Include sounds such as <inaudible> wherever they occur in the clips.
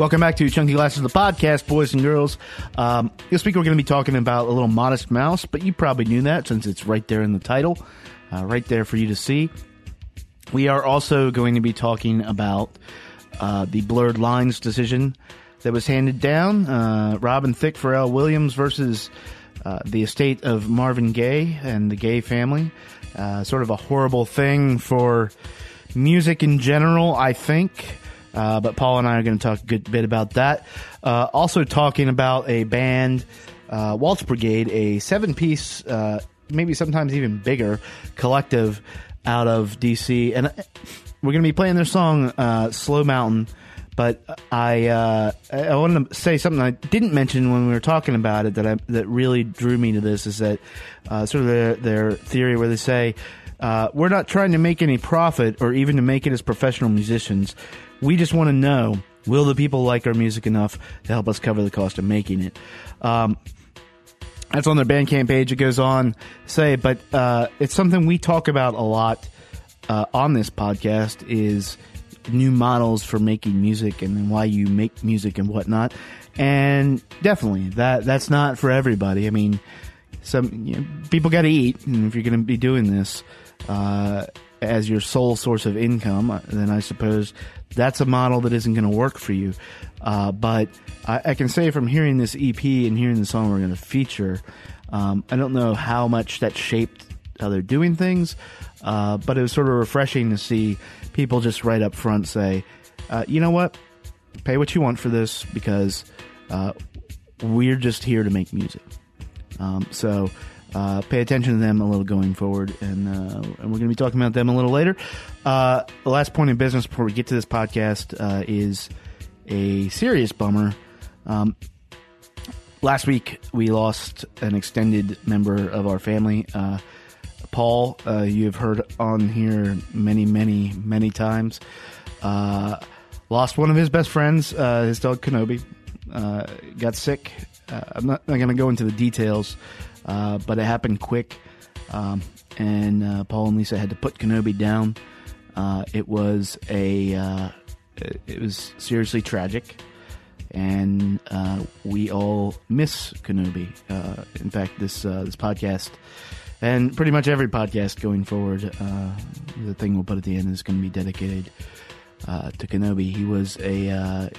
Welcome back to Chunky Glasses, the podcast, boys and girls. Um, this week we're going to be talking about a little Modest Mouse, but you probably knew that since it's right there in the title, uh, right there for you to see. We are also going to be talking about uh, the blurred lines decision that was handed down. Uh, Robin Thicke, Pharrell Williams versus uh, the estate of Marvin Gaye and the Gaye family. Uh, sort of a horrible thing for music in general, I think. Uh, but Paul and I are going to talk a good bit about that. Uh, also, talking about a band, uh, Waltz Brigade, a seven piece, uh, maybe sometimes even bigger collective out of DC. And uh, we're going to be playing their song, uh, Slow Mountain. But I I wanted to say something I didn't mention when we were talking about it that I, that really drew me to this is that sort of their, their theory where they say we're not trying to make any profit or even to make it as professional musicians. We just want to know will the people like our music enough to help us cover the cost of making it? Um, that's on their Bandcamp page. It goes on say, but uh, it's something we talk about a lot uh, on this podcast is new models for making music and why you make music and whatnot. And definitely that that's not for everybody. I mean, some you know, people got to eat, and if you're going to be doing this uh, as your sole source of income, uh, then I suppose that's a model that isn't going to work for you. Uh, but I, I, can say from hearing this EP and hearing the song we're going to feature, um, I don't know how much that shaped how they're doing things, uh, but it was sort of refreshing to see people just right up front say, uh, you know what, pay what you want for this because uh, we're just here to make music. Um, so uh, pay attention to them a little going forward, and, uh, and we're going to be talking about them a little later. Uh, the last point in business before we get to this podcast uh, is a serious bummer. Um, last week we lost an extended member of our family. Uh, Paul, uh, you have heard on here many, many, many times. lost one of his best friends, his dog Kenobi. got sick. I'm not, not going to go into the details. Uh, but it happened quick, um, and uh, Paul and Lisa had to put Kenobi down. Uh, it was a uh, it was seriously tragic, and uh, we all miss Kenobi. in fact, this this podcast. And pretty much every podcast going forward, the thing we'll put at the end is going to be dedicated to Kenobi. He was a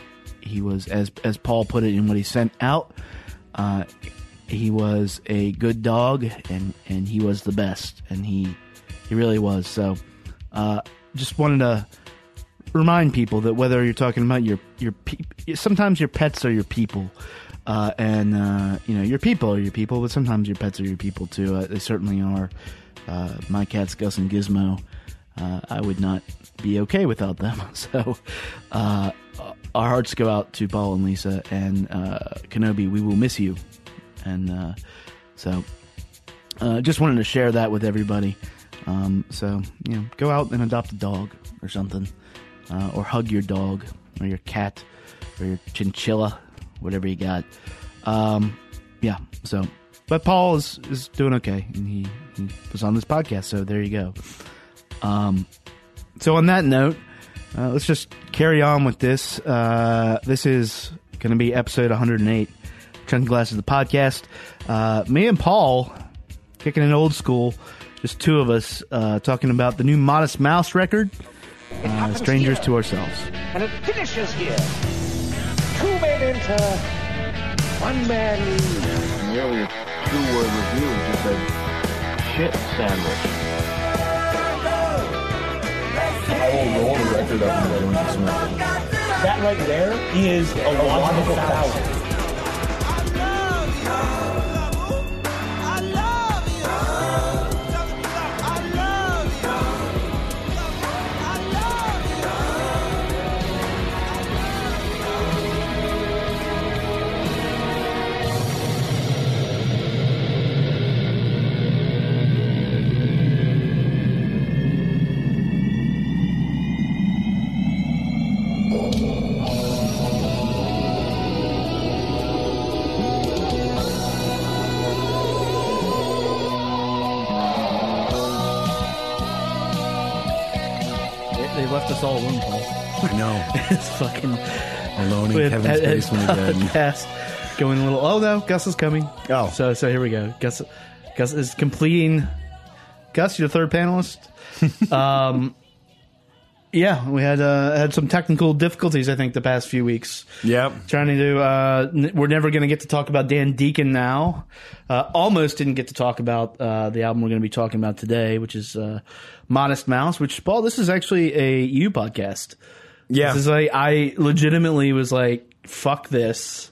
he was as as Paul put it in what he sent out. Uh, he was a good dog and and he was the best and he he really was. So uh, just wanted to remind people that whether you're talking about your your pe- sometimes your pets are your people uh, and uh, you know your people are your people but sometimes your pets are your people too. Uh, they certainly are. Uh, my cats Gus and Gizmo uh, I would not be okay without them. <laughs> So our hearts go out to Paul and Lisa and Kenobi we will miss you and uh, so uh, just wanted to share that with everybody. Um, so you know, go out and adopt a dog or something, uh, or hug your dog or your cat or your chinchilla, whatever you got. Um, yeah. So, but Paul is is doing okay, and he, he was on this podcast. So there you go. Um, so on that note, uh, let's just carry on with this. Uh, this is going to be episode 108 Chunky Glasses, the podcast. Uh, me and Paul kicking an old school, just two of us uh, talking about the new Modest Mouse record, uh, Strangers here. to Ourselves. And it finishes here. Two men enter, one man leaves. The earlier two-word review just a shit sandwich. I will roll the record up and That right there is a, a logical fallacy. Fucking. Alone in With- Kevin's and- and, basement uh, again. Cast going a little. Oh no, Gus is coming. Oh. so so here we go. Gus, Gus is completing. Gus, you're the third panelist. <laughs> um, yeah, we had uh, had some technical difficulties. I think the past few weeks. Yep. Trying to do. Uh, n- we're never going to get to talk about Dan Deacon now. Uh, almost didn't get to talk about uh, the album we're going to be talking about today, which is uh, Modest Mouse. Which Paul, this is actually a you podcast. Yeah. This is like I legitimately was like, "Fuck this,"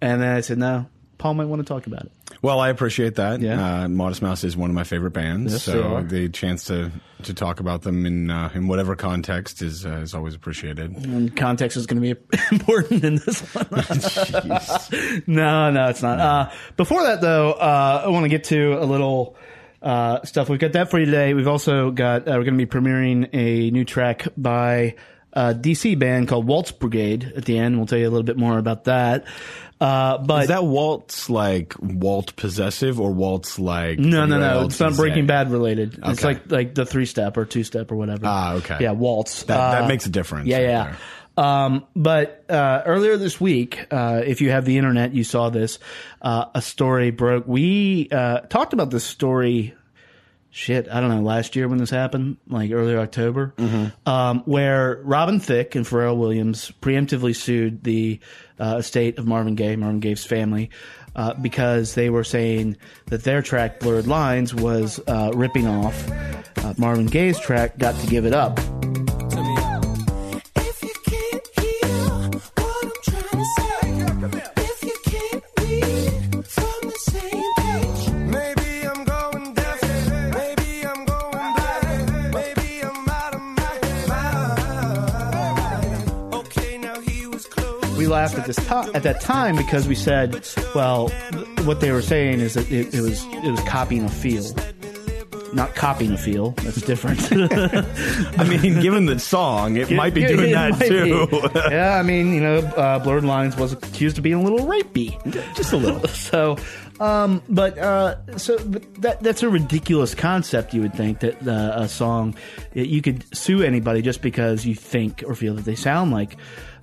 and then I said, "No." Paul might want to talk about it. Well, I appreciate that. Yeah. Uh, Modest Mouse is one of my favorite bands, Yes, so the chance to, to talk about them in uh, in whatever context is uh, is always appreciated. And context is going to be <laughs> important in this one. <laughs> no, no, it's not. Uh, before that, though, uh, I want to get to a little uh, stuff. We've got that for you today. We've also got uh, we're going to be premiering a new track by a DC band called Waltz Brigade. At the end, we'll tell you a little bit more about that. Uh, but Is that Waltz like Walt possessive or Waltz like No, no, no. It's not Breaking Bad related. It's like like the three step or two step or whatever. Ah, okay. Yeah, waltz. That, Uh, that makes a difference. Yeah, right yeah. there. Um, but uh, earlier this week, uh, if you have the internet, you saw this. Uh, a story broke. We uh, talked about this story. Shit, I don't know. Last year when this happened, like early October, um, where Robin Thicke and Pharrell Williams preemptively sued the uh, estate of Marvin Gaye, Marvin Gaye's family, uh, because they were saying that their track "Blurred Lines" was uh, ripping off uh, Marvin Gaye's track "Got to Give It Up." Laughed at this to- at that time because we said, well, what they were saying is that it, it was it was copying a feel, not copying a feel. That's different. <laughs> I mean, given the song, it might be doing it that too. <laughs> yeah, I mean, you know, uh, Blurred Lines was accused of being a little rapey, just a little. <laughs> so, um, but uh, so but that that's a ridiculous concept. You would think that uh, a song you could sue anybody just because you think or feel that they sound like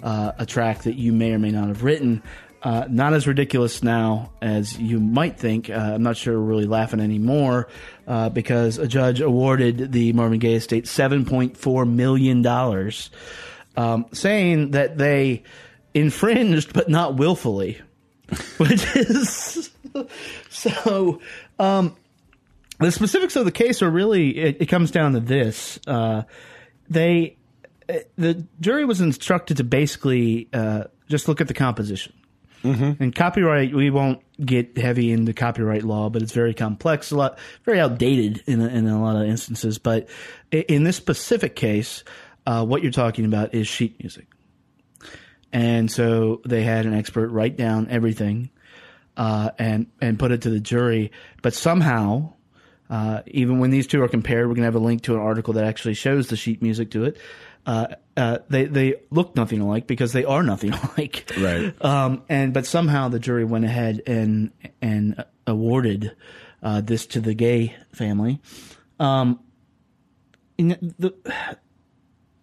uh, a track that you may or may not have written. Uh, not as ridiculous now as you might think. Uh, I'm not sure we're really laughing anymore uh, because a judge awarded the Marvin Gaye estate $7.4 million, um, saying that they infringed but not willfully, <laughs> which is <laughs> so. Um, the specifics of the case are really it, it comes down to this: uh, they uh, the jury was instructed to basically uh, just look at the composition. And copyright, we won't get heavy into copyright law, but it's very complex, a lot, very outdated in a, in a lot of instances. But in this specific case, uh, what you're talking about is sheet music. And so they had an expert write down everything uh, and and put it to the jury. But somehow, uh, even when these two are compared, we're gonna have a link to an article that actually shows the sheet music to it. Uh, uh, they they look nothing alike because they are nothing <laughs> alike. Right. Um, and but somehow the jury went ahead and and awarded uh, this to the Gaye family. Um, in the,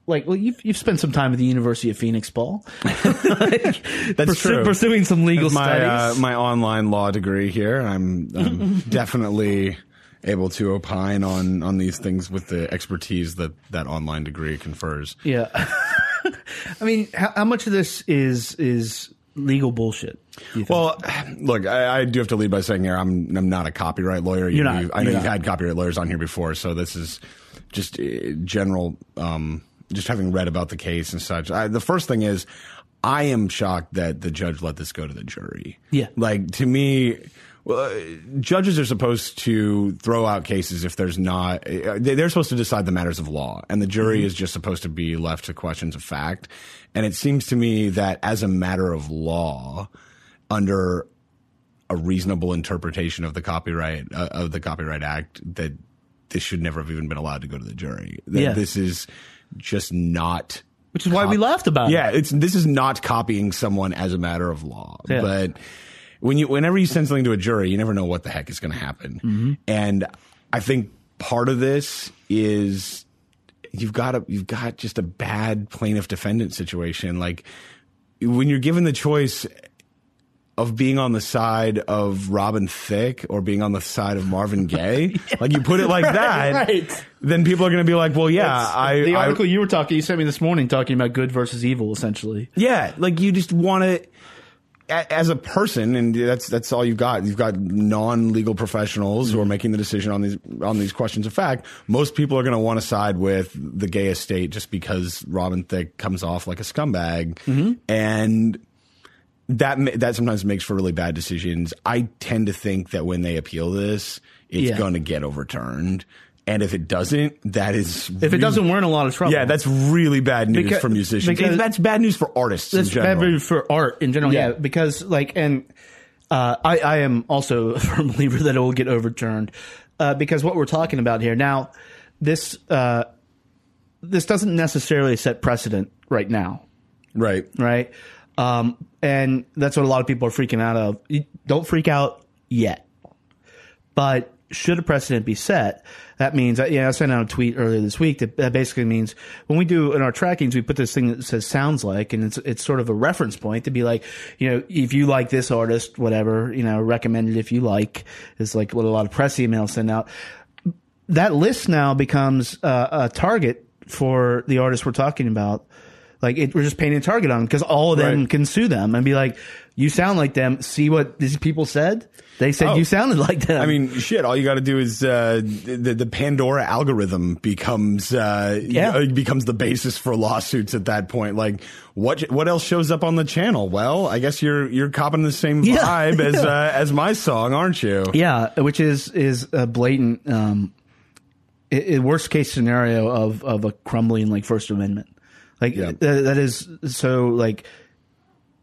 like, well, you've you've spent some time at the University of Phoenix, Paul. <laughs> Like, That's pursu- true. Pursuing some legal my uh, studies. my online law degree here. I'm, I'm <laughs> definitely able to opine on on these things with the expertise that that online degree confers. Yeah. <laughs> I mean, how, how much of this is is legal bullshit? do you think? Well, look, I, I do have to lead by saying here I'm I'm not a copyright lawyer. You're You- not. you- I know You're you've had copyright lawyers on here before, so this is just uh, general. Um, just having read about the case and such. I, the first thing is, I am shocked that the judge let this go to the jury. Yeah. like to me. Well, uh, judges are supposed to throw out cases if there's not. uh, they- They're supposed to decide the matters of law, and the jury Mm-hmm. is just supposed to be left to questions of fact. And it seems to me that as a matter of law, under a reasonable interpretation of the copyright uh, of the Copyright Act, that this should never have even been allowed to go to the jury. That Yeah. this is just not. Which is why we laughed about Yeah, it. it's this is not copying someone as a matter of law. Yeah. But when you whenever you send something to a jury, you never know what the heck is going to happen. Mm-hmm. And I think part of this is you've got a you've got just a bad plaintiff defendant situation. Like when you're given the choice of being on the side of Robin Thicke or being on the side of Marvin <laughs> Gaye, like you put it like that, right. then people are going to be like, well, yeah, That's- I, the I- article you were talking, you sent me this morning, talking about good versus evil, essentially. Yeah, like you just want to as a person and that's that's all you've got. You've got non-legal professionals who are mm-hmm. making the decision on these on these questions of fact. Most people are going to want to side with the Gaye estate just because Robin Thicke comes off like a scumbag mm-hmm. and that that sometimes makes for really bad decisions. I tend to think that when they appeal this, it's Yeah. going to get overturned. And if it doesn't, that is If it doesn't, we're in a lot of trouble. yeah, that's really bad news Because- for musicians. because- that's bad news for artists that's in general. bad news for art in general. Yeah, Yeah. because like, and uh, I, I am also <laughs> a firm believer that it will get overturned uh, because what we're talking about here now, this uh, this doesn't necessarily set precedent right now. right. right? Um, and that's what a lot of people are freaking out of. Don't freak out yet. But should a precedent be set, that means, yeah, I sent out a tweet earlier this week that, that basically means when we do in our trackings, we put this thing that says sounds like, and it's, it's sort of a reference point to be like, you know, if you like this artist, whatever, you know, recommend it if you like, is like what a lot of press emails send out that list now becomes uh, a target for the artists we're talking about. Like it, we're just painting a target on because all of them Right. can sue them and be like, "You sound like them." See what these people said? They said Oh. you sounded like them. I mean, shit. All you got to do is uh, the the Pandora algorithm becomes uh, Yeah. uh, becomes the basis for lawsuits at that point. Like, what what else shows up on the channel? Well, I guess you're you're copping the same Yeah. vibe as <laughs> uh, as my song, aren't you? yeah, which is is a blatant, um, i i- worst case scenario of of a crumbling like First Amendment. Like Yeah. th- that is so like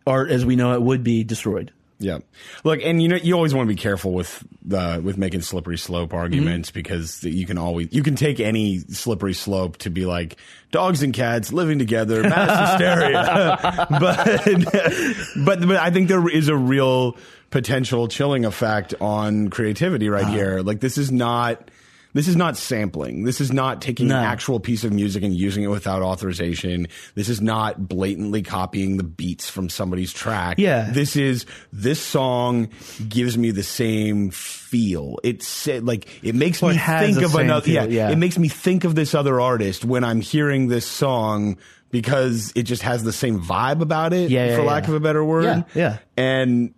art as we know it would be destroyed. Yeah. Look, and you know, you always want to be careful with the with making slippery slope arguments mm-hmm. because you can always you can take any slippery slope to be like dogs and cats living together, <laughs> mass hysteria. <laughs> but but but I think there is a real potential chilling effect on creativity right uh-huh. here. Like this is not this is not sampling. This is not taking No. an actual piece of music and using it without authorization. This is not blatantly copying the beats from somebody's track. Yeah. This is this song gives me the same feel. It's like it makes Well, me it think of another. feel, yeah, yeah. it makes me think of this other artist when I'm hearing this song because it just has the same vibe about it. Yeah, yeah, for lack of a better word. Yeah, yeah. And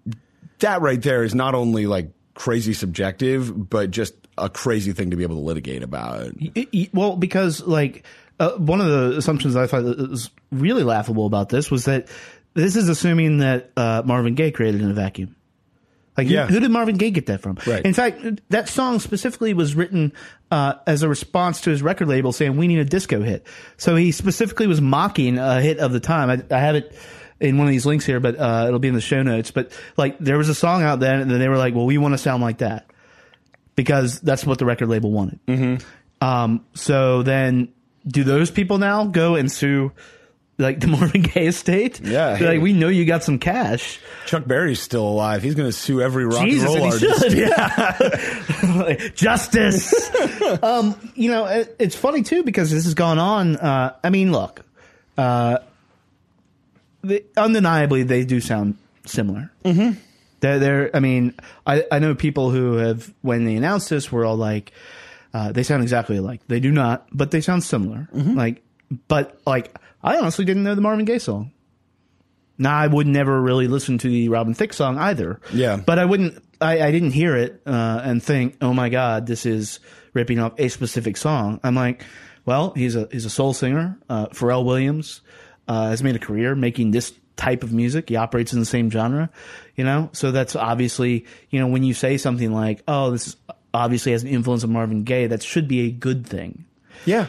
that right there is not only like crazy subjective, but just a crazy thing to be able to litigate about. Well, because like uh, one of the assumptions I thought was really laughable about this was that this is assuming that uh, Marvin Gaye created in a vacuum. Like, who- Yeah. who, did Marvin Gaye get that from? Right. In fact, that song specifically was written uh, as a response to his record label saying, "We need a disco hit." So he specifically was mocking a hit of the time. I, I have it in one of these links here, but uh, it'll be in the show notes. But like, there was a song out then, and then they were like, "Well, we want to sound like that." because that's what the record label wanted. Mm-hmm. Um, so then, do those people now go and sue like <laughs> the Marvin Gaye estate? Yeah, hey. like we know you got some cash. Chuck Berry's still alive. He's going to sue every rock Jesus, and roll and artist. should. <laughs> Yeah, <laughs> justice. um, you know, it, it's funny too because this has gone on. Uh, I mean, look, uh, the, undeniably they do sound similar. Mm-hmm. They're, they're, I mean, I, I know people who have, when they announced this, were all like, uh, they sound exactly alike. They do not, but they sound similar. Like, but like, I honestly didn't know the Marvin Gaye song. Now I would never really listen to the Robin Thicke song either. Yeah. but I wouldn't. I, I didn't hear it uh, and think, "Oh my God, this is ripping off a specific song." I'm like, "Well, he's a he's a soul singer. Uh, Pharrell Williams uh, has made a career making this type of music. He operates in the same genre, you know. So that's obviously, you know, when you say something like, "Oh, this obviously has an influence of Marvin Gaye," that should be a good thing. Yeah.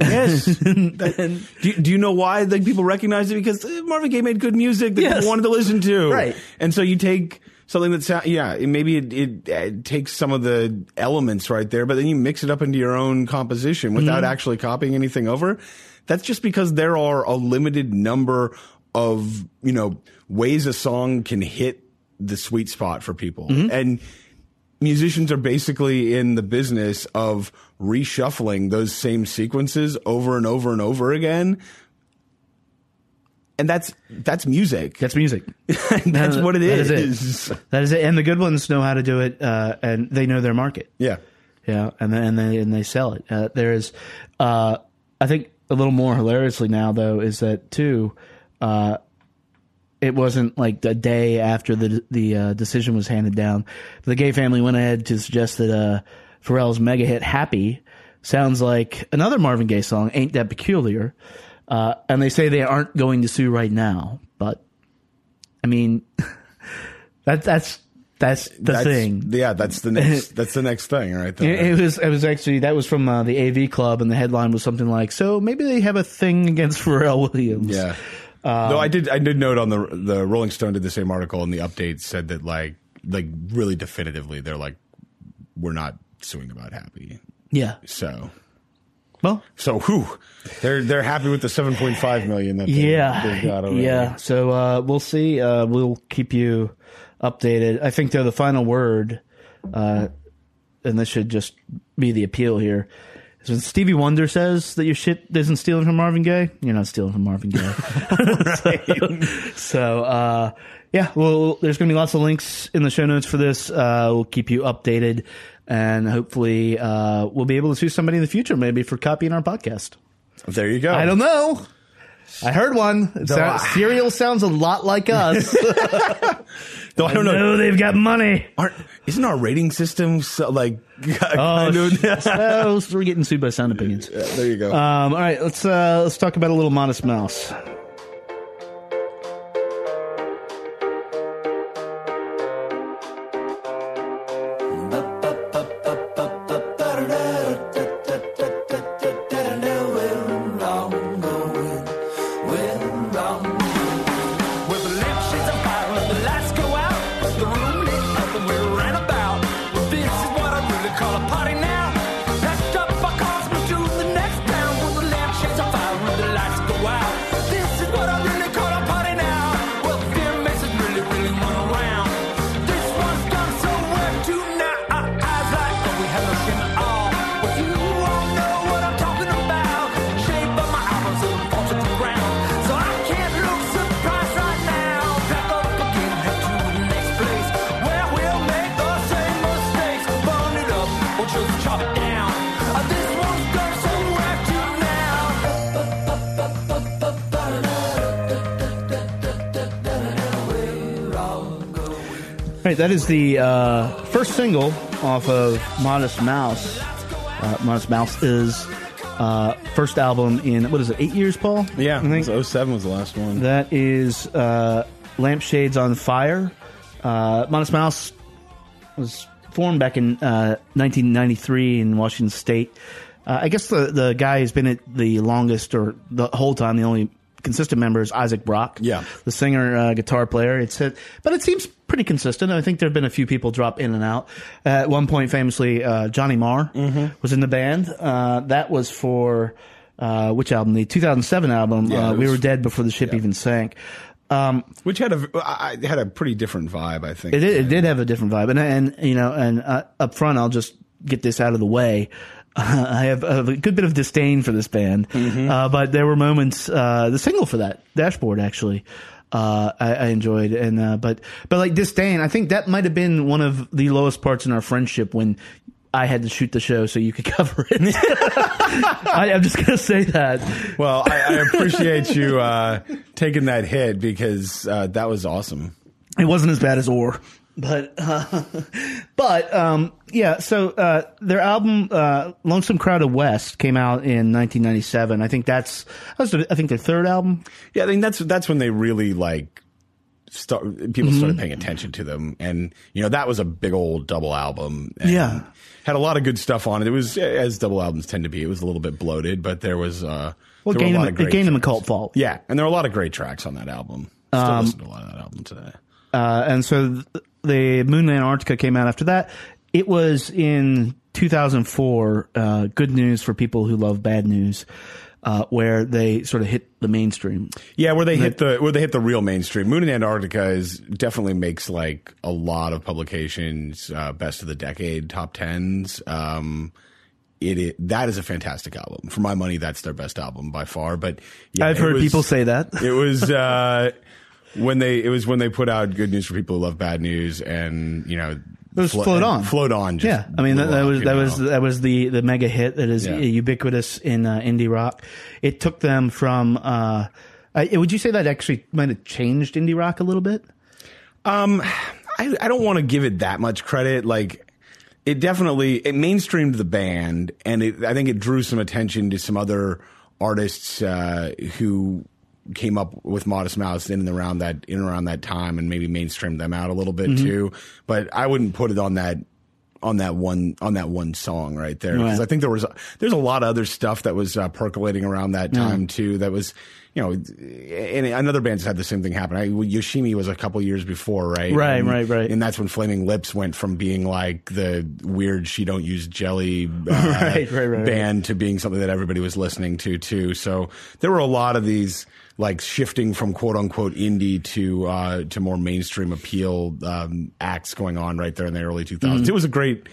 Yes. <laughs> That- do, you, do you know why like people recognize it? Because uh, Marvin Gaye made good music that Yes. people wanted to listen to. Right. And so you take something that sounds, yeah, it, maybe it, it, it takes some of the elements right there, but then you mix it up into your own composition without actually copying anything over. That's just because there are a limited number of, you know, ways a song can hit the sweet spot for people. And musicians are basically in the business of reshuffling those same sequences over and over and over again and that's that's music. That's music. <laughs> that's what it That is. is it. That is it. And the good ones know how to do it, uh, and they know their market. Yeah. Yeah, and then and they and they sell it. Uh, there is, uh, I think, a little more hilariously now though is that too. Uh, it wasn't like the day after the the uh, decision was handed down. The Gaye family went ahead to suggest that uh, Pharrell's mega hit "Happy" sounds like another Marvin Gaye song, "Ain't That Peculiar," uh, and they say they aren't going to sue right now. But I mean, <laughs> that that's that's the That's- thing. Yeah, that's the next <laughs> that's the next thing right there. It, it was it was actually that was from uh, the AV Club, and the headline was something like, "So maybe they have a thing against <laughs> Pharrell Williams." Yeah. Um, Though I did, I did note on the the Rolling Stone did the same article, and the update said that like like really definitively, they're like, we're not suing about Happy. yeah. So Well, so who? they're they're happy with the seven point five million that they, yeah, they've got already. yeah. So uh, we'll see. Uh, we'll keep you updated. I think they're the final word, uh, and this should just be the appeal here. Is when Stevie Wonder says that your shit isn't stealing from Marvin Gaye, you're not stealing from Marvin Gaye. <laughs> <laughs> so, uh, yeah, well, there's going to be lots of links in the show notes for this. Uh, we'll keep you updated, and hopefully, uh, we'll be able to sue somebody in the future, maybe for copying our podcast. There you go. I don't know. I heard one. It No, sounds- I- Serial sounds a lot like us. <laughs> <laughs> Though I don't know. No, they've got money. Aren't isn't our rating system so, like <laughs> Oh, kind of- sh- so we're getting sued by Sound Opinions. there you go. Um, all right, let's uh, let's talk about a little Modest Mouse. Right, that is the uh, first single off of Modest Mouse. Uh, Modest Mouse is uh, first album in what is it? Eight years, Paul? yeah, I think 07 was the last one. that is uh, Lampshades on Fire. Uh, Modest Mouse was formed back in uh, 1993 in Washington State. Uh, I guess the the guy who's been at the longest or the whole time, the only consistent member is Isaac Brock. Yeah. the singer, uh, guitar player. It's it, but it seems pretty consistent. I think there have been a few people drop in and out. at one point, famously, uh, Johnny Marr was in the band. Uh, that was for uh, which album? The 2007 album. Yeah, uh, it we were dead before the ship even sank. Um, Which had a I I had a pretty different vibe, I think. It did, it did have a different vibe, and and you know, and uh, up front, I'll just get this out of the way. I have a good bit of disdain for this band, uh, but there were moments. Uh, the single for that dashboard actually, uh, I, I enjoyed, and uh, but but like disdain, I think that might have been one of the lowest parts in our friendship when. I had to shoot the show so you could <laughs> cover it. <laughs> I, I'm just gonna say that. Well, I, I appreciate you <laughs> uh, taking that hit because uh, that was awesome. It wasn't as bad as Or, but uh, <laughs> but um, yeah. So uh, their album uh, "Lonesome Crowded West" came out in 1997. I think that's that I think their third album. Yeah, I think that's that's when they really like start. People Mm-hmm. started paying attention to them, and you know that was a big old double album. and Yeah. had a lot of good stuff on it. It was as double albums tend to be. It was a little bit bloated, but there was uh, Well, gained, a lot them, of it gained them a cult following. Yeah, and there were a lot of great tracks on that album. Still Um, listen to a lot of that album today. Uh, and so th- the Moon and Antarctica came out after that. It was in 2004. Uh, good news for people who love bad news, uh, where they sort of hit the mainstream. Yeah, where they hit the where they hit the real mainstream. Moon and Antarctica is definitely makes like a lot of publications uh, best of the decade top tens. Um, it, i- that is a fantastic album. For my money, that's their best album by far. But yeah, I've heard was- people say that. it was <laughs> uh, when they it was when they put out good news for people who love bad news, and you know, it was Float On. float on. Just Yeah, I mean that, that was that know. was that was the the mega hit that is Yeah. ubiquitous in uh, indie rock. It took them from. Uh, I, would you say that actually might have changed indie rock a little bit? Um, I, I don't want to give it that much credit. Like, it definitely it mainstreamed the band, and it, I think it drew some attention to some other artists uh, who came up with Modest Mouse in and around that in around that time, and maybe mainstreamed them out a little bit too. But I wouldn't put it on that on that one on that one song right there because Right. I think there was there's a lot of other stuff that was uh, percolating around that time too. That was you know, and another band's had the same thing happen. I, Yoshimi was a couple years before, right? Right, And- right, right. And that's when Flaming Lips went from being like the weird "she don't use jelly" <laughs> uh, right, right, right. band to being something that everybody was listening to too. So there were a lot of these like shifting from quote unquote indie to uh, to more mainstream appeal um, acts going on right there in the early 2000s. Mm-hmm. It was a great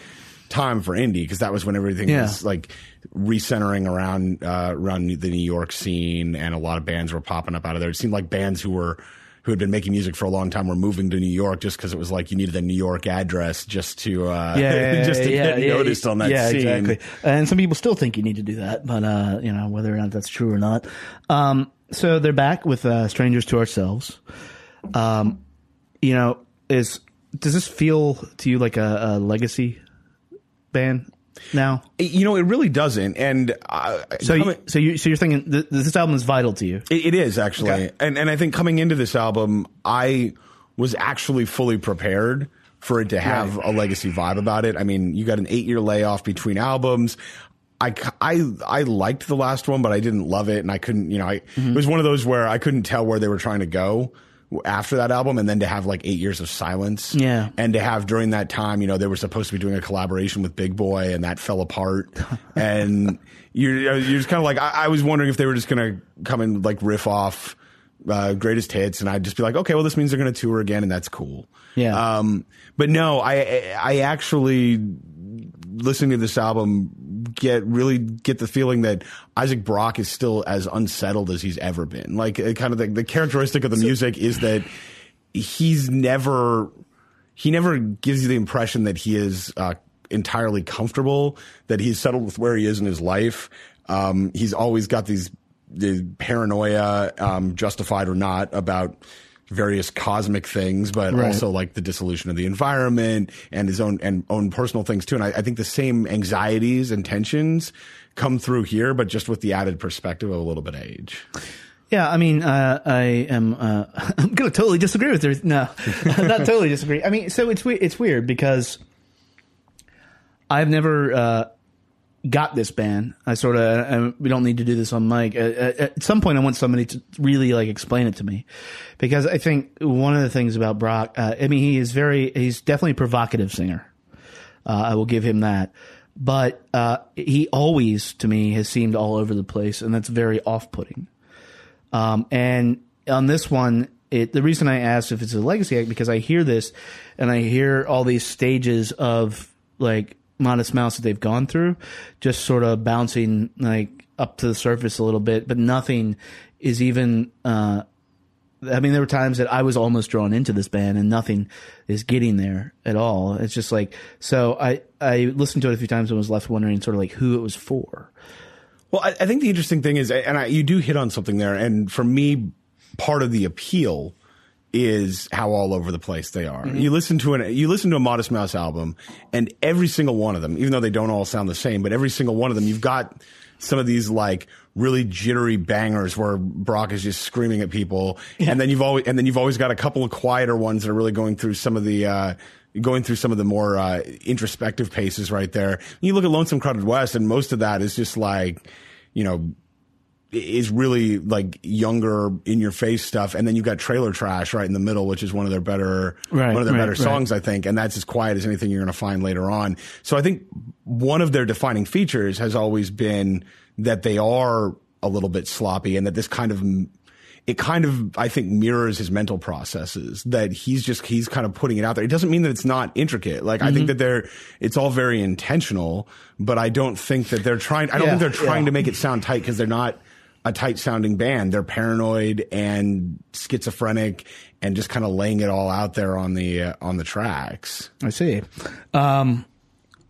time for indie because that was when everything Yeah. was like recentering around uh, around the New York scene, and a lot of bands were popping up out of there. It seemed like bands who were who had been making music for a long time were moving to New York just because it was like you needed a New York address just to uh, <laughs> just to get noticed on that yeah, scene. exactly. And some people still think you need to do that, but uh, you know whether or not that's true or not. Um, so they're back with uh, "Strangers to Ourselves." Um, you know, is does this feel to you like a, a legacy band now? You know, it really doesn't. And uh, So, you, so you, so you're thinking th- this album is vital to you? It, it is actually, Okay. and and I think coming into this album, I was actually fully prepared for it to have a legacy vibe about it. I mean, you got an eight year layoff between albums. I, I, I liked the last one, but I didn't love it, and I couldn't. You know, I, it was one of those where I couldn't tell where they were trying to go after that album, and then to have like eight years of silence, Yeah. and to have during that time, you know, they were supposed to be doing a collaboration with Big Boi, and that fell apart. <laughs> and you're you're just kind of like, I, I was wondering if they were just gonna come and like riff off uh, greatest hits, and I'd just be like, okay, well, this means they're gonna tour again, and that's cool. Yeah. Um, but no, I I actually listening to this album get really get the feeling that Isaac Brock is still as unsettled as he's ever been. Like kind of the, the characteristic of the music is that he's never he never gives you the impression that he is uh, entirely comfortable, that he's settled with where he is in his life. Um, he's always got these the paranoia, um, justified or not, about various cosmic things, but Right. also like the dissolution of the environment and his own and own personal things too. And I, I think the same anxieties and tensions come through here, but just with the added perspective of a little bit of age. Yeah, I mean, uh, I am. Uh, <laughs> I'm going to totally disagree with her. No, <laughs> not totally disagree. I mean, so it's we- it's weird because I've never uh, got this ban. I sort of. We don't need to do this on mic. Uh, uh, at some point, I want somebody to really like explain it to me because I think one of the things about Brock. Uh, I mean, he is very. He's definitely a provocative singer. Uh, I will give him that. But uh, he always, to me, has seemed all over the place, and that's very off-putting. Um, and on this one, it, the reason I asked if it's a legacy act because I hear this and I hear all these stages of like Modest Mouse that they've gone through, just sort of bouncing like up to the surface a little bit, but nothing is even. Uh, I mean, there were times that I was almost drawn into this band, and nothing is getting there at all. It's just like so. I I listened to it a few times and was left wondering sort of like who it was for. Well, I, I think the interesting thing is, and I, you do hit on something there, and for me, part of the appeal is how all over the place they are. You listen to an you listen to a Modest Mouse album, and every single one of them, even though they don't all sound the same, but every single one of them, you've got some of these like really jittery bangers where Brock is just screaming at people, and then you've always and then you've always got a couple of quieter ones that are really going through some of the. Uh, Going through some of the more uh, introspective paces right there. You look at Lonesome Crowded West, and most of that is just like, you know, is really like younger in your face stuff and then you've got trailer trash right in the middle which is one of their better Right, one of their right, better right. songs i think and that's as quiet as anything you're going to find later on so i think one of their defining features has always been that they are a little bit sloppy and that this kind of it kind of I think mirrors his mental processes that he's just he's kind of putting it out there. It doesn't mean that it's not intricate. Like Mm-hmm. I think that they're it's all very intentional, but I don't think that they're trying. I don't Yeah, think they're trying yeah. to make it sound tight because they're not a tight sounding band. They're paranoid and schizophrenic and just kind of laying it all out there on the uh, on the tracks. I see. Um,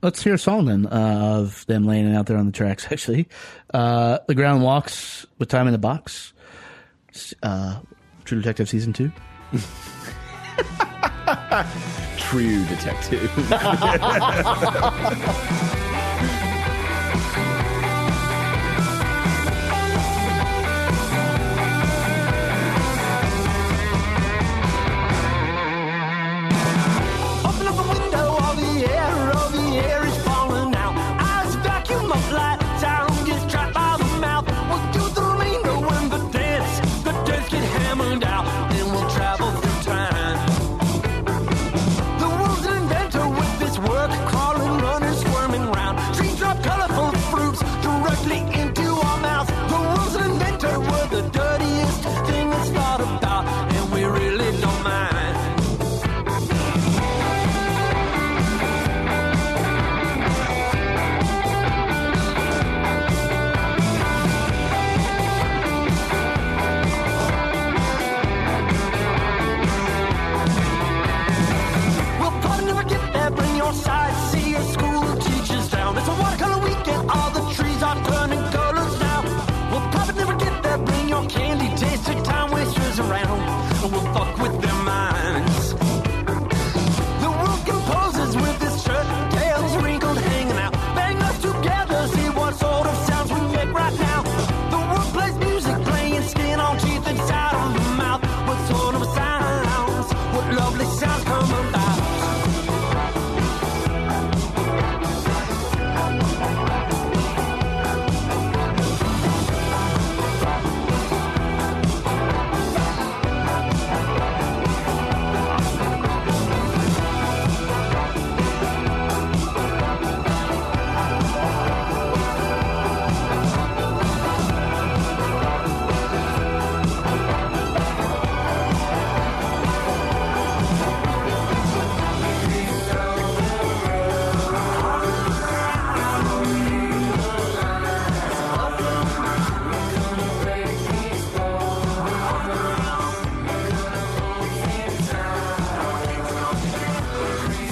let's hear a song then uh, of them laying it out there on the tracks. <laughs> Actually, uh, the ground walks with time in the box. Uh, True Detective season two. <laughs> True detective. <laughs>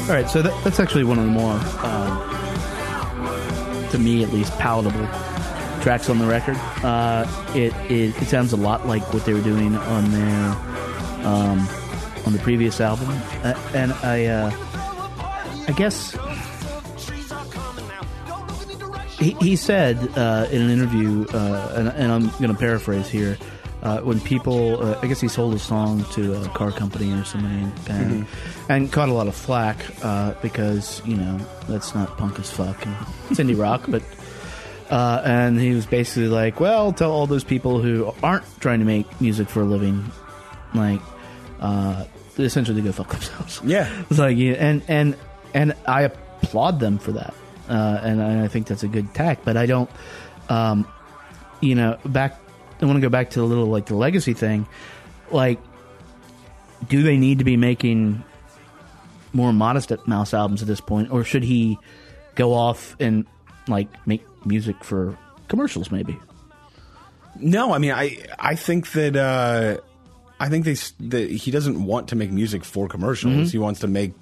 All right, so that, that's actually one of the more, um, to me at least, palatable tracks on the record. Uh, it, it it sounds a lot like what they were doing on their um, on the previous album, uh, and I uh, I guess he, he said uh, in an interview, uh, and, and I'm going to paraphrase here. Uh, when people, uh, I guess he sold a song to a car company or somebody, and, and caught a lot of flack uh, because you know that's not punk as fuck and it's <laughs> indie rock, but uh, and he was basically like, well, tell all those people who aren't trying to make music for a living, like, uh, essentially to go fuck themselves. Yeah. <laughs> It's like, yeah, and and and I applaud them for that, uh, and I think that's a good tack. But I don't, um, you know, back. I want to go back to the little like the legacy thing. Like, do they need to be making more modest mouse albums at this point, or should he go off and like make music for commercials? Maybe. No, I mean, I I think that uh, I think they s- that he doesn't want to make music for commercials. He wants to make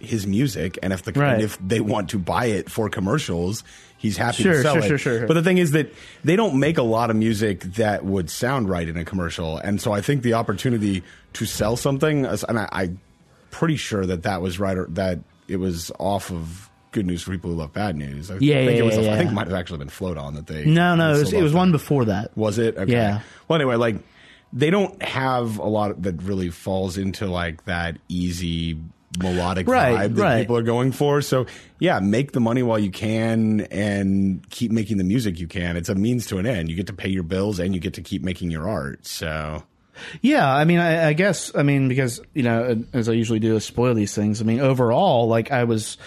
his music, and if the. Right. and if they want to buy it for commercials, he's happy Sure, to sell sure, it. sure, sure. sure. But the thing is that they don't make a lot of music that would sound right in a commercial, and so I think the opportunity to sell something, and I, I'm pretty sure that that was right, or that it was off of. Good news for people who love bad news. I Yeah, think yeah, it was. yeah, I think it might have actually been float on that they. No, no, it was, it was one before that. Was it? Okay. Yeah. Well, anyway, like they don't have a lot that really falls into like that easy melodic Right, vibe that right. people are going for. So yeah, make the money while you can and keep making the music you can. It's a means to an end. You get to pay your bills and you get to keep making your art. So Yeah, I mean, I, I guess, I mean, because you know, as I usually do, is spoil these things. I mean, overall, like I was,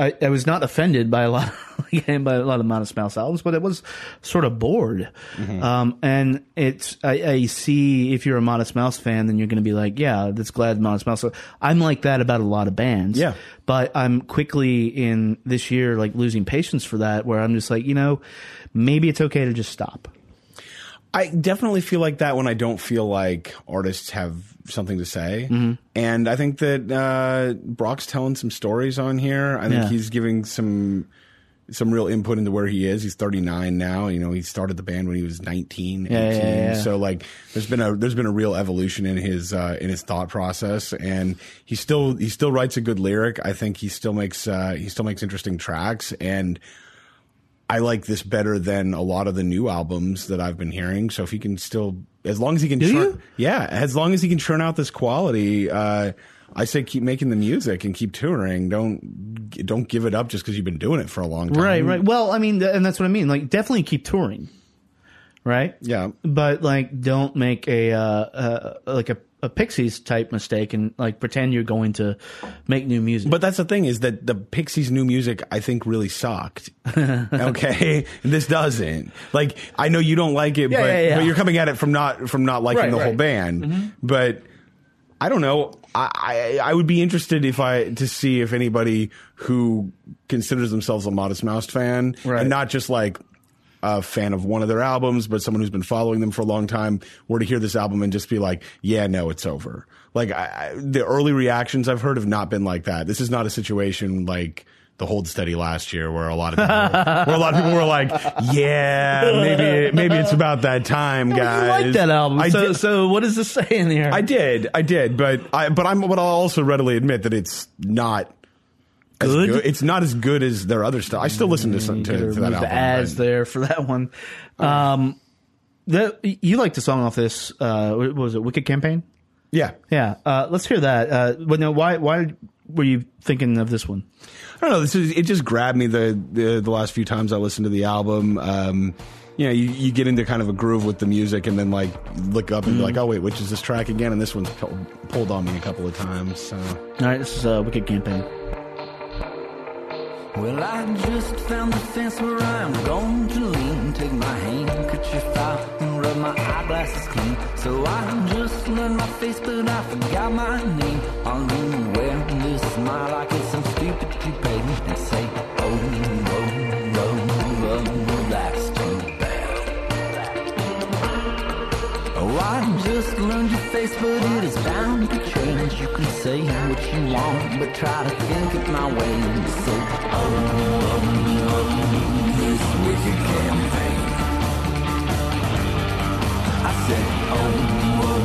I, I was not offended by a lot of, <laughs> by a lot of Modest Mouse albums, but it was sort of bored. Mm-hmm. Um, and it's I, I see if you're a Modest Mouse fan, then you're going to be like, yeah, that's glad Modest Mouse. So I'm like that about a lot of bands. Yeah. but I'm quickly in this year like losing patience for that, where I'm just like, you know, maybe it's okay to just stop. I definitely feel like that when I don't feel like artists have something to say. Mm-hmm. And I think that uh, Brock's telling some stories on here. I think Yeah. he's giving some some real input into where he is. He's 39 now. You know, he started the band when he was 19, 18. Yeah, yeah. So like there's been a there's been a real evolution in his uh, in his thought process and he still he still writes a good lyric. I think he still makes uh, he still makes interesting tracks and I like this better than a lot of the new albums that I've been hearing. So if he can still, as long as he can, Do churn, yeah, as long as he can churn out this quality, uh, I say keep making the music and keep touring. Don't don't give it up just because you've been doing it for a long time. Right, right. Well, I mean, and that's what I mean. Like, definitely keep touring, right? Yeah. But like, don't make a uh, uh like a, a Pixies type mistake and like pretend you're going to make new music. But that's the thing is that the Pixies' new music, I think, really sucked. <laughs> okay, this doesn't. Like, I know you don't like it, Yeah, but yeah, yeah. but you're coming at it from not from not liking Right, the whole band. Mm-hmm. But I don't know. I, I I would be interested if I to see if anybody who considers themselves a Modest Mouse fan Right. and not just like a fan of one of their albums, but someone who's been following them for a long time, were to hear this album and just be like, "Yeah, no, it's over." Like I, I, the early reactions I've heard have not been like that. This is not a situation like the Hold Steady last year, where a lot of people, <laughs> where a lot of people were like, "Yeah, maybe maybe it's about that time, guys." like that album. I so, did, so what does this say in here? I did, I did, but I but I'm but I'll also readily admit that it's not. As Good? It's not as good as their other stuff. I still listen to some to, Gotta that album. the ads but- there for that one. Um, the, you like the song off this? Uh, what was it? Wicked Campaign. Yeah, Yeah. Uh, let's hear that. Uh, but now, why why were you thinking of this one? I don't know. This is it. Just grabbed me the the, the last few times I listened to the album. Um, you know, you, you get into kind of a groove with the music, and then like look up and be like, oh wait, which is this track again? And this one's pulled on me a couple of times. So All right, this is uh, Wicked Campaign. Well, I just found the fence where I'm going to lean. Take my handkerchief out and rub my eyeglasses clean. So I just learned my face, but I forgot my name. I'll lean wear this smile like it's some stupid toupee and say, Oh, oh, oh, oh, that's too bad. Oh, I just learned your face, but it is bound to say what you want, but try to think it my way. So, oh, oh, oh, this wicked campaign. I said, oh, oh,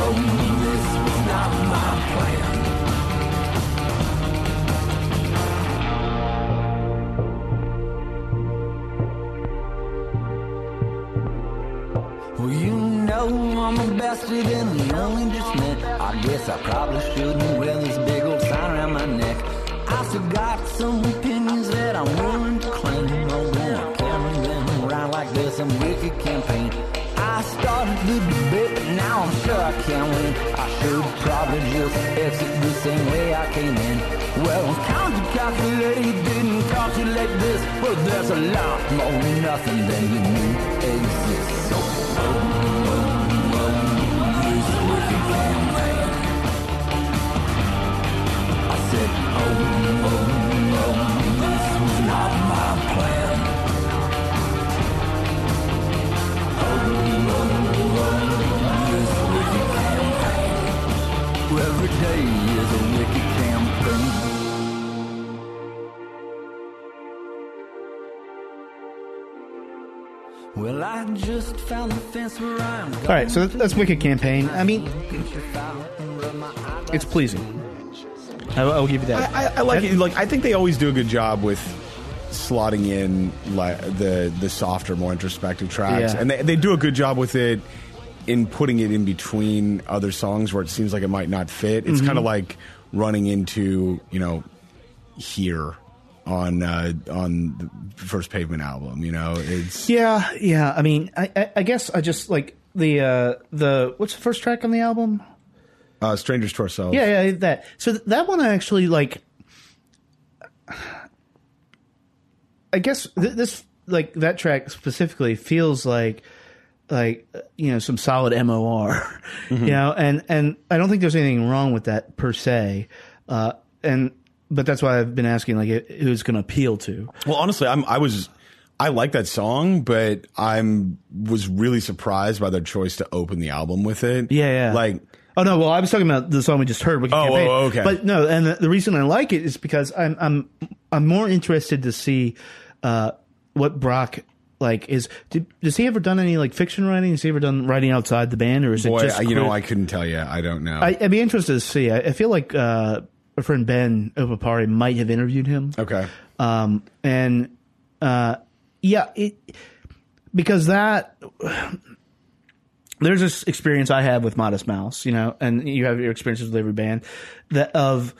oh, this was not my plan. I'm a bastard and the only just met. I guess I probably shouldn't wear this big old sign around my neck. I still got some opinions that I'm willing to claim. I'm gonna carry them around like there's some wicked campaign. I started the debate, now I'm sure I can't win. I should probably just exit the same way I came in. Well, count to calculate didn't calculate this, but there's a lot more nothing than you knew exists. So, oh, oh, All right, so that's, that's Wicked Campaign. I mean, it's pleasing. I, I will give you that. I, I like it. Like I think they always do a good job with slotting in like the the softer, more introspective tracks, Yeah. and they they do a good job with it in putting it in between other songs where it seems like it might not fit. It's Mm-hmm. kind of like running into you know here on uh, on the first Pavement album. You know, it's Yeah, yeah. I mean, I, I, I guess I just like the uh, the what's the first track on the album? Uh, strangers to ourselves. Yeah, yeah, that. So th- that one I actually like. I guess th- this like that track specifically feels like like you know some solid MOR, <laughs> you know, and and I don't think there's anything wrong with that per se, uh, and but that's why I've been asking like who's going to appeal to. Well, honestly, I'm I was I like that song, but I'm was really surprised by their choice to open the album with it. Yeah, yeah. Like Oh no! Well, I was talking about the song we just heard. Wicked Oh, Campaign. oh, okay. But no, and the, the reason I like it is because I'm I'm I'm more interested to see uh, what Brock like is. Did, has he ever done any like fiction writing? Has he ever done writing outside the band, or is boy, it just I- you know, I couldn't tell you. I don't know. I, I'd be interested to see. I, I feel like uh, our friend Ben Opapari might have interviewed him. okay. Um, and uh, yeah, it because that there's this experience I have with Modest Mouse, you know, and you have your experiences with every band that of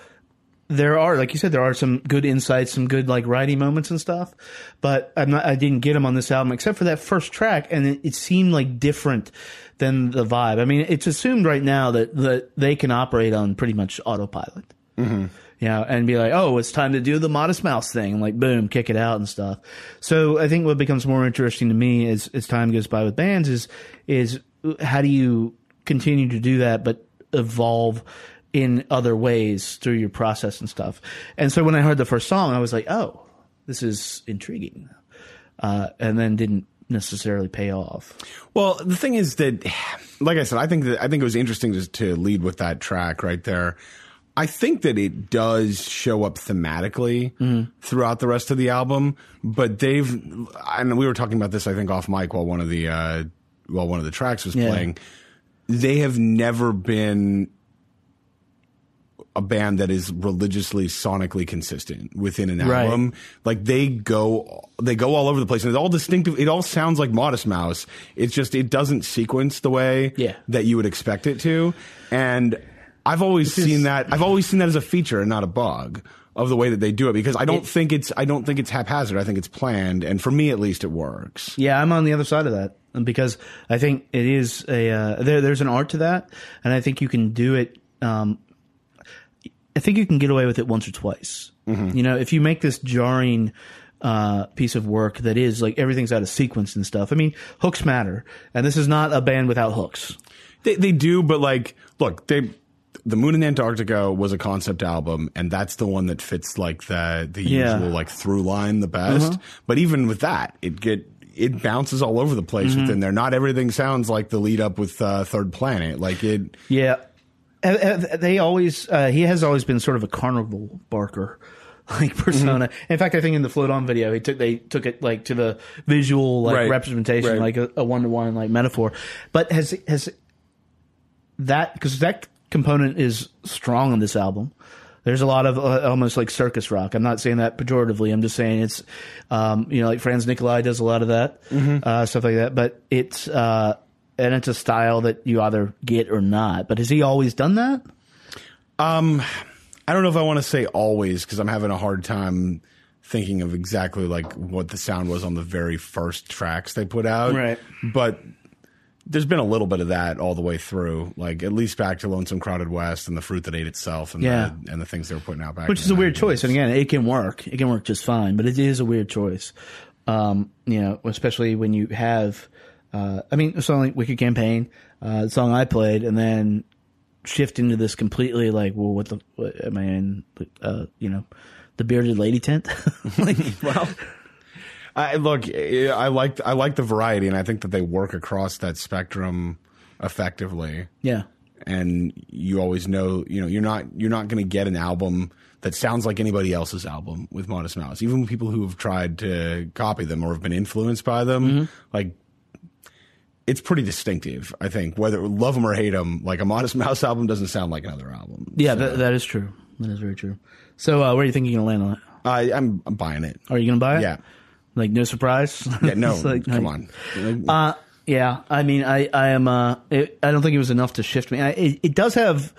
there are like you said there are some good insights, some good like writing moments and stuff, but I'm not I didn't get them on this album except for that first track, and it, it seemed like different than the vibe. I mean, it's assumed right now that that they can operate on pretty much autopilot mm-hmm. you know, and be like, oh, it's time to do the Modest Mouse thing, and like, boom, kick it out and stuff. So I think what becomes more interesting to me as as time goes by with bands is is how do you continue to do that, but evolve in other ways through your process and stuff. And so when I heard the first song, I was like, oh, this is intriguing, uh, and then didn't necessarily pay off. Well, the thing is that, like I said, I think that I think it was interesting to, to lead with that track right there. I think that it does show up thematically throughout the rest of the album, but they've, and we were talking about this, I think, off mic while one of the uh, while one of the tracks was Yeah. playing. They have never been a band that is religiously sonically consistent within an Right. album. Like they go they go all over the place and it's all distinctive it all sounds like Modest Mouse. It's just it doesn't sequence the way Yeah. that you would expect it to. And I've always seen that I've always seen that as a feature and not a bug of the way that they do it because I don't It- think it's I don't think it's haphazard. I think it's planned and for me at least it works. Yeah, I'm on the other side of that because I think it is a uh, there. There's an art to that, and I think you can do it. Um, I think you can get away with it once or twice. You know, if you make this jarring uh, piece of work that is like everything's out of sequence and stuff. I mean, hooks matter, and this is not a band without hooks. They they do, but like, look, they the Moon in Antarctica was a concept album, and that's the one that fits like the the Yeah. Uh-huh. usual like through line the best. But even with that, it get it bounces all over the place Mm-hmm. within there. Not everything sounds like the lead up with uh, Third Planet. Like it, Yeah, Uh, uh, they always uh, he has always been sort of a carnival barker <laughs> like persona. Mm-hmm. In fact, I think in the float on video, he took they took it like to the visual like Right. representation, Right. like a one to one like metaphor. But has has that because that component is strong on this album. There's a lot of uh, almost like circus rock. I'm not saying that pejoratively. I'm just saying it's, um, you know, like Franz Nicolay does a lot of that uh, stuff like that. But it's uh, and it's a style that you either get or not. But has he always done that? I don't know if I want to say always because I'm having a hard time thinking of exactly like what the sound was on the very first tracks they put out. Right. But there's been a little bit of that all the way through, like at least back to Lonesome Crowded West and the fruit that ate itself and Yeah. the, and the things they were putting out back. Which is a weird choice. And again, it can work. It can work just fine, but it is a weird choice. Um, you know, especially when you have, uh, I mean, a song like Wicked Campaign, uh, the song I played, and then shift into this completely like, well, what the, what, am I in, uh, you know, the bearded lady tent? <laughs> like, <laughs> well, I look, I like I like the variety, and I think that they work across that spectrum effectively. yeah. and you always know you know you're not you're not going to get an album that sounds like anybody else's album with Modest Mouse. Even people who have tried to copy them or have been influenced by them, Mm-hmm. like it's pretty distinctive. I think whether love them or hate them, like a Modest Mouse album doesn't sound like another album. Yeah, So, that, that is true. That is very true. So, uh, where do you think you're going to land on it? I, I'm I'm buying it. Are you going to buy it? Yeah, Like, no surprise? <laughs> yeah. No, like- come like- on. Uh, yeah, I mean, I, I am, uh, it, I don't think it was enough to shift me. I, it, it does have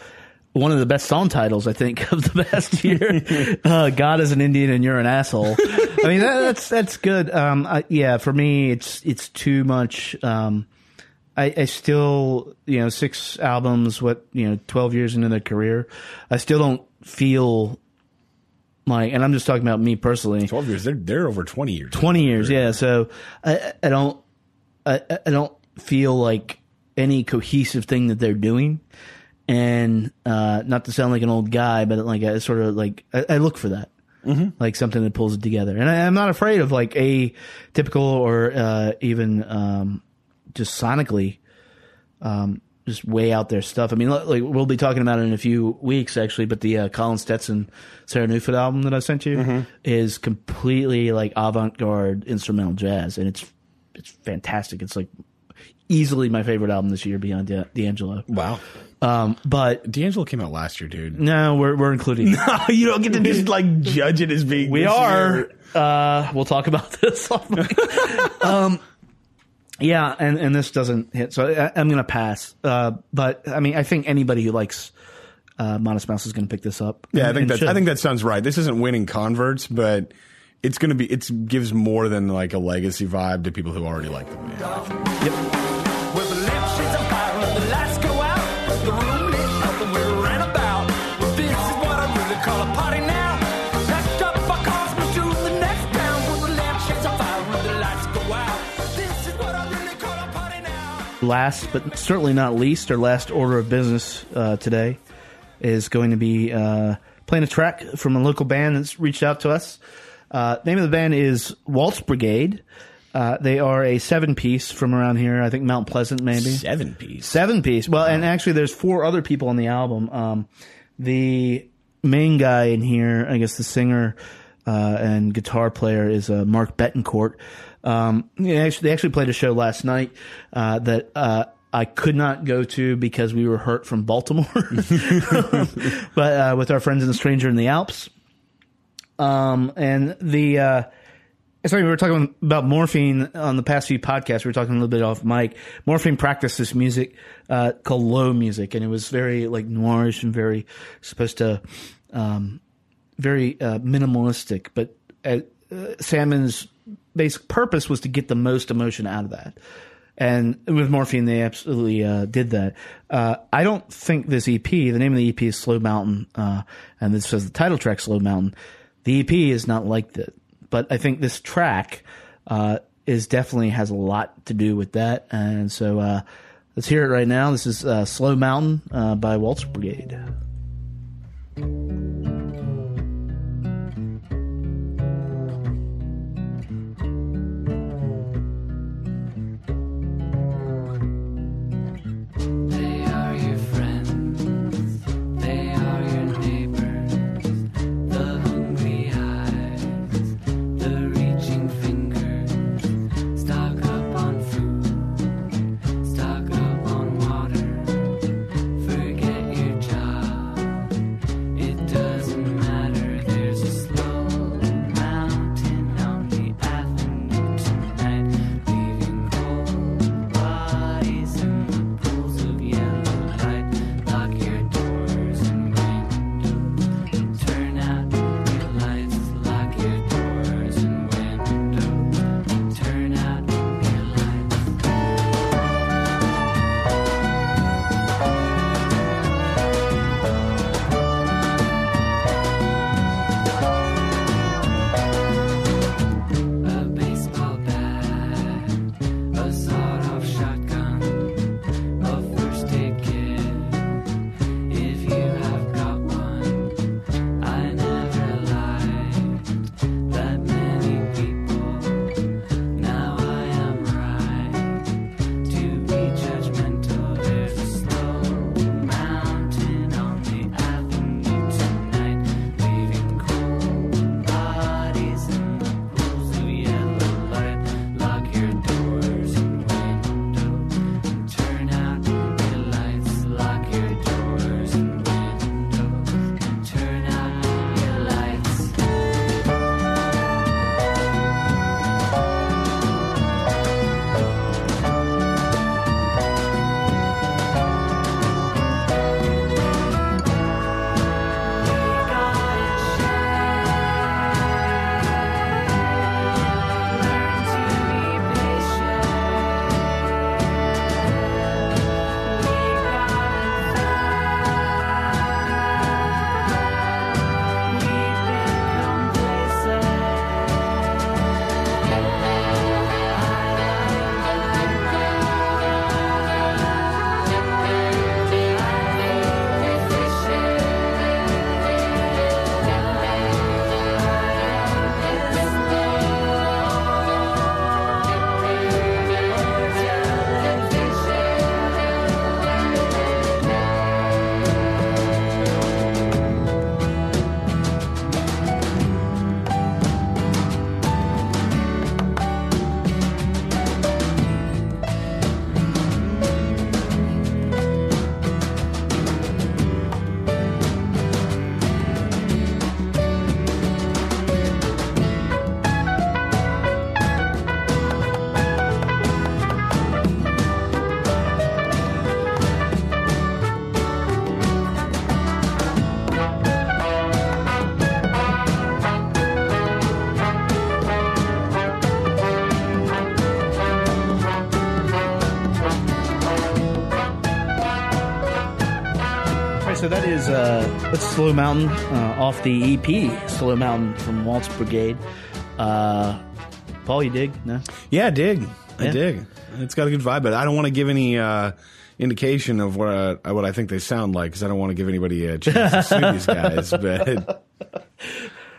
one of the best song titles, I think, <laughs> of the past <laughs> year. uh, God is an Indian and you're an asshole. I mean, that, that's, that's good. Um, I, yeah, for me, it's, it's too much, um, I, I still, you know, six albums, what, you know, 12 years into their career, I still don't feel like, and I'm just talking about me personally. Twelve years. They're they're over twenty years. 20 years yeah so i i don't i i don't feel like any cohesive thing that they're doing and uh not to sound like an old guy but like i sort of like i, I look for that like something that pulls it together and I, i'm not afraid of like a typical or uh even um just sonically um just way out there stuff. I mean, like we'll be talking about it in a few weeks, actually. But the uh, Colin Stetson Sarah Neufeld album that I sent you is completely like avant-garde instrumental jazz, and it's it's fantastic. It's like easily my favorite album this year, beyond Di- D'Angelo. Wow. Um, but D'Angelo came out last year, dude. no, we're we're including. <laughs> no, you don't get to just like judge it as being. we are. Uh, we'll talk about <laughs> this. <laughs> um, yeah, and and this doesn't hit, so I, I'm going to pass. Uh, but I mean, I think anybody who likes uh, Modest Mouse is going to pick this up. Yeah, I think that should. I think that sounds right. This isn't winning converts, but it's going to be. It gives more than like a legacy vibe to people who already like the band. Well, last but certainly not least, our last order of business uh, today is going to be uh, playing a track from a local band that's reached out to us. Uh, name of the band is Waltz Brigade. Uh, they are a seven piece from around here. I think Mount Pleasant, maybe Seven piece. seven piece. Well, and actually, there's four other people on the album. Um, the main guy in here, I guess the singer uh, and guitar player is uh, Mark Betancourt. Um, they actually, they actually played a show last night uh, that uh, I could not go to because we were hurt from Baltimore, <laughs> but uh, with our friends in the Stranger in the Alps. Um, and the uh, Sorry, we were talking about morphine on the past few podcasts. We were talking a little bit off mic. Morphine practiced this music uh, called low music, and it was very like noirish and very supposed to, um, very uh, minimalistic. But uh, uh, Sandman's basic purpose was to get the most emotion out of that. And with morphine, they absolutely uh, did that. Uh, I don't think this EP, the name of the EP is Slow Mountain, uh, and this says the title track Slow Mountain. The EP is not like that, but I think this track uh, is definitely has a lot to do with that. And so uh, let's hear it right now. This is uh, Slow Mountain by Waltz Brigade. Slow Mountain uh, off the EP Slow Mountain from Waltz Brigade. Uh, Paul, you dig? No. Yeah, I dig. I Yeah. dig. It's got a good vibe, but I don't want to give any uh, indication of what uh, what I think they sound like because I don't want to give anybody a chance to sue these guys. <laughs> But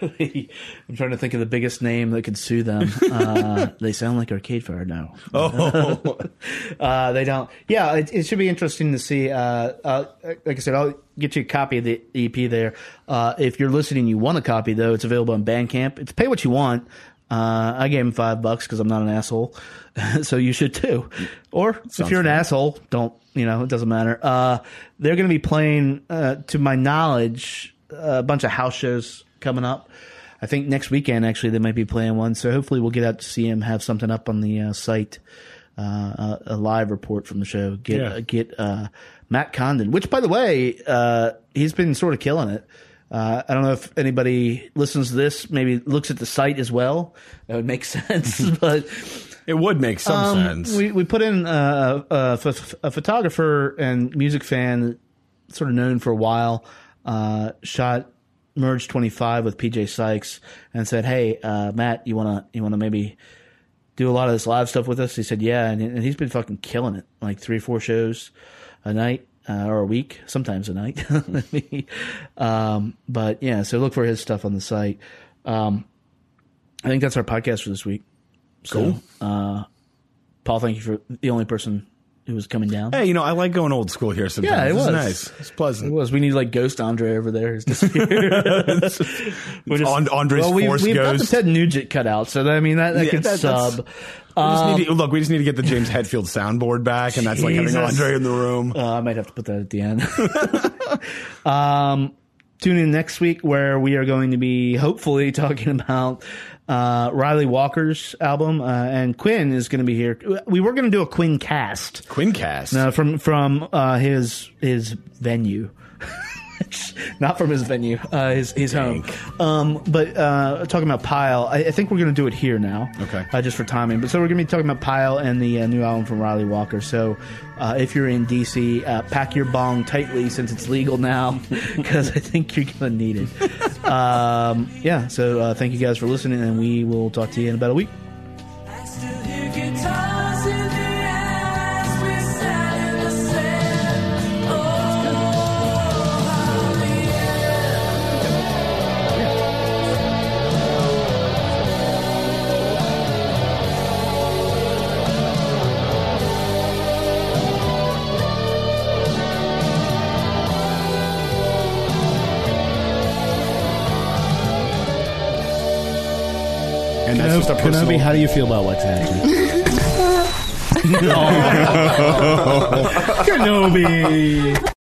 I'm trying to think of the biggest name that could sue them. <laughs> Uh, they sound like Arcade Fire now. oh, <laughs> Uh, they don't. Yeah, it, it should be interesting to see. Uh, uh, like I said, I'll get you a copy of the EP there. Uh, if you're listening, you want a copy though, it's available on Bandcamp. It's pay what you want. Uh, I gave him five bucks because I'm not an asshole, <laughs> so you should too. Or if you're an fair. asshole, don't. You know, it doesn't matter. Uh, they're going to be playing, uh, to my knowledge, a bunch of house shows coming up. I think next weekend actually they might be playing one. So hopefully we'll get out to see him, have something up on the uh, site, uh, a, a live report from the show. Get Yeah. uh, get uh, Matt Condon, which by the way, uh, he's been sort of killing it. Uh, I don't know if anybody listens to this, maybe looks at the site as well. That would make <laughs> sense, <laughs> but it would make some um, sense. We we put in uh, a, a photographer and music fan, sort of known for a while. Uh, shot Merge twenty five with PJ Sykes and said, "Hey, uh, Matt, you wanna you wanna maybe do a lot of this live stuff with us?" He said, "Yeah," and, and he's been fucking killing it, like three four shows a night. Uh, or a week, sometimes a night. <laughs> um, but yeah, so look for his stuff on the site. Um, I think that's our podcast for this week. So, uh, Paul, thank you for the only person who was coming down. hey, you know, I like going old school here sometimes. Yeah, it It's was. nice. It's pleasant. It was. We need like Ghost Andre over there. Who's disappeared. <laughs> <laughs> We're And- Andre's well, we, Force we've got the Ghost. Ted Nugent cut out, so I mean that, that Yeah, could that- sub. We just need to, look, we just need to get the James Hetfield soundboard back, and that's like having Jesus. Andre in the room. Uh, I might have to put that at the end. <laughs> um, tune in next week where we are going to be hopefully talking about uh, Ryley Walker's album, uh, and Quinn is going to be here. We were going to do a Quinn cast. Quincast. No, from from uh, his his venue, <laughs> not from his venue, uh, his his home. Um, but uh, talking about Pile, I, I think we're going to do it here now. Okay. uh, just for timing. But so we're going to be talking about Pile and the uh, new album from Ryley Walker. So uh, if you're in DC, uh, pack your bong tightly since it's legal now, <laughs> because I think you're going to need it. <laughs> um, yeah. So uh, thank you guys for listening, and we will talk to you in about a week. Just a personal. how do you feel about what's happening? <laughs> <laughs> <laughs> Kenobi.